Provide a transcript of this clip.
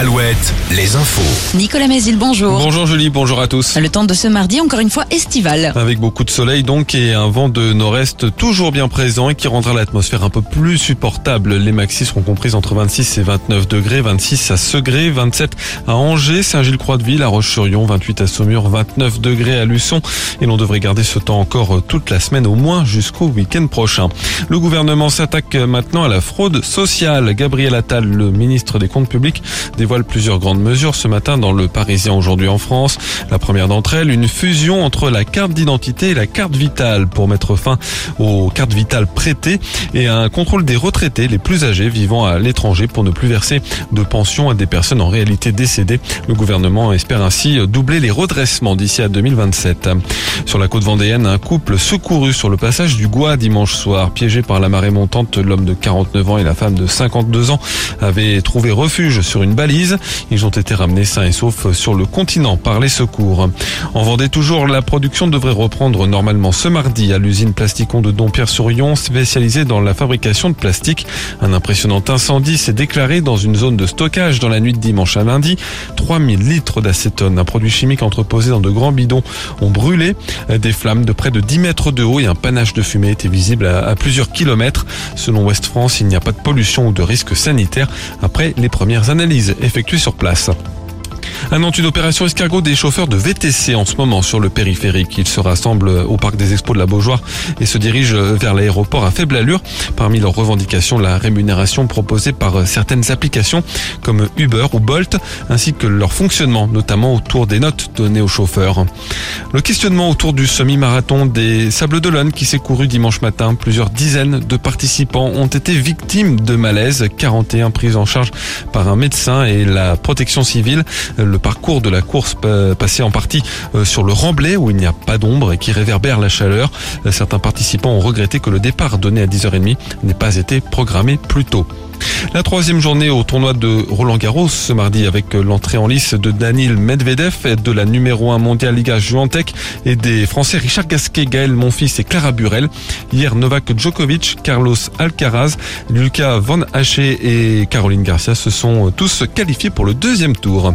al Alouette, les infos. Nicolas Mézil, bonjour. Bonjour Julie, bonjour à tous. Le temps de ce mardi, encore une fois estival. Avec beaucoup de soleil donc et un vent de nord-est toujours bien présent et qui rendra l'atmosphère un peu plus supportable. Les maxis seront comprises entre 26 et 29 degrés, 26 à Segré, 27 à Angers, Saint-Gilles-Croix-de-Ville, à Roche-sur-Yon, 28 à Saumur, 29 degrés à Luçon et l'on devrait garder ce temps encore toute la semaine au moins jusqu'au week-end prochain. Le gouvernement s'attaque maintenant à la fraude sociale. Gabriel Attal, le ministre des Comptes publics, dévoile plusieurs grandes mesures ce matin dans le Parisien aujourd'hui en France. La première d'entre elles, une fusion entre la carte d'identité et la carte vitale pour mettre fin aux cartes vitales prêtées et un contrôle des retraités les plus âgés vivant à l'étranger pour ne plus verser de pension à des personnes en réalité décédées. Le gouvernement espère ainsi doubler les redressements d'ici à 2027. Sur la côte vendéenne, un couple secouru sur le passage du Gois dimanche soir, piégé par la marée montante, l'homme de 49 ans et la femme de 52 ans avaient trouvé refuge sur une balle ils ont été ramenés sains et saufs sur le continent par les secours. En Vendée toujours, la production devrait reprendre normalement ce mardi à l'usine Plasticon de Dompierre-sur-Yon, spécialisée dans la fabrication de plastique. Un impressionnant incendie s'est déclaré dans une zone de stockage dans la nuit de dimanche à lundi. 3000 litres d'acétone, un produit chimique entreposé dans de grands bidons, ont brûlé. Des flammes de près de 10 mètres de haut et un panache de fumée étaient visibles à, plusieurs kilomètres. Selon West France, il n'y a pas de pollution ou de risque sanitaire après les premières analyses effectué sur place. Annonce une opération escargot des chauffeurs de VTC en ce moment sur le périphérique. Ils se rassemblent au parc des expos de la Beaujoire et se dirigent vers l'aéroport à faible allure. Parmi leurs revendications, la rémunération proposée par certaines applications comme Uber ou Bolt, ainsi que leur fonctionnement, notamment autour des notes données aux chauffeurs. Le questionnement autour du semi-marathon des Sables d'Olonne qui s'est couru dimanche matin. Plusieurs dizaines de participants ont été victimes de malaise, 41 prises en charge par un médecin et la protection civile. Le parcours de la course passait en partie euh, sur le remblai où il n'y a pas d'ombre et qui réverbère la chaleur. Euh, certains participants ont regretté que le départ donné à 10h30 n'ait pas été programmé plus tôt. La troisième journée au tournoi de Roland Garros ce mardi avec l'entrée en lice de Daniel Medvedev, de la numéro 1 mondiale Liga Juantec et des Français Richard Gasquet, Gaël Monfils et Clara Burel. Hier, Novak Djokovic, Carlos Alcaraz, Lucas Van Haché et Caroline Garcia se sont tous qualifiés pour le deuxième tour.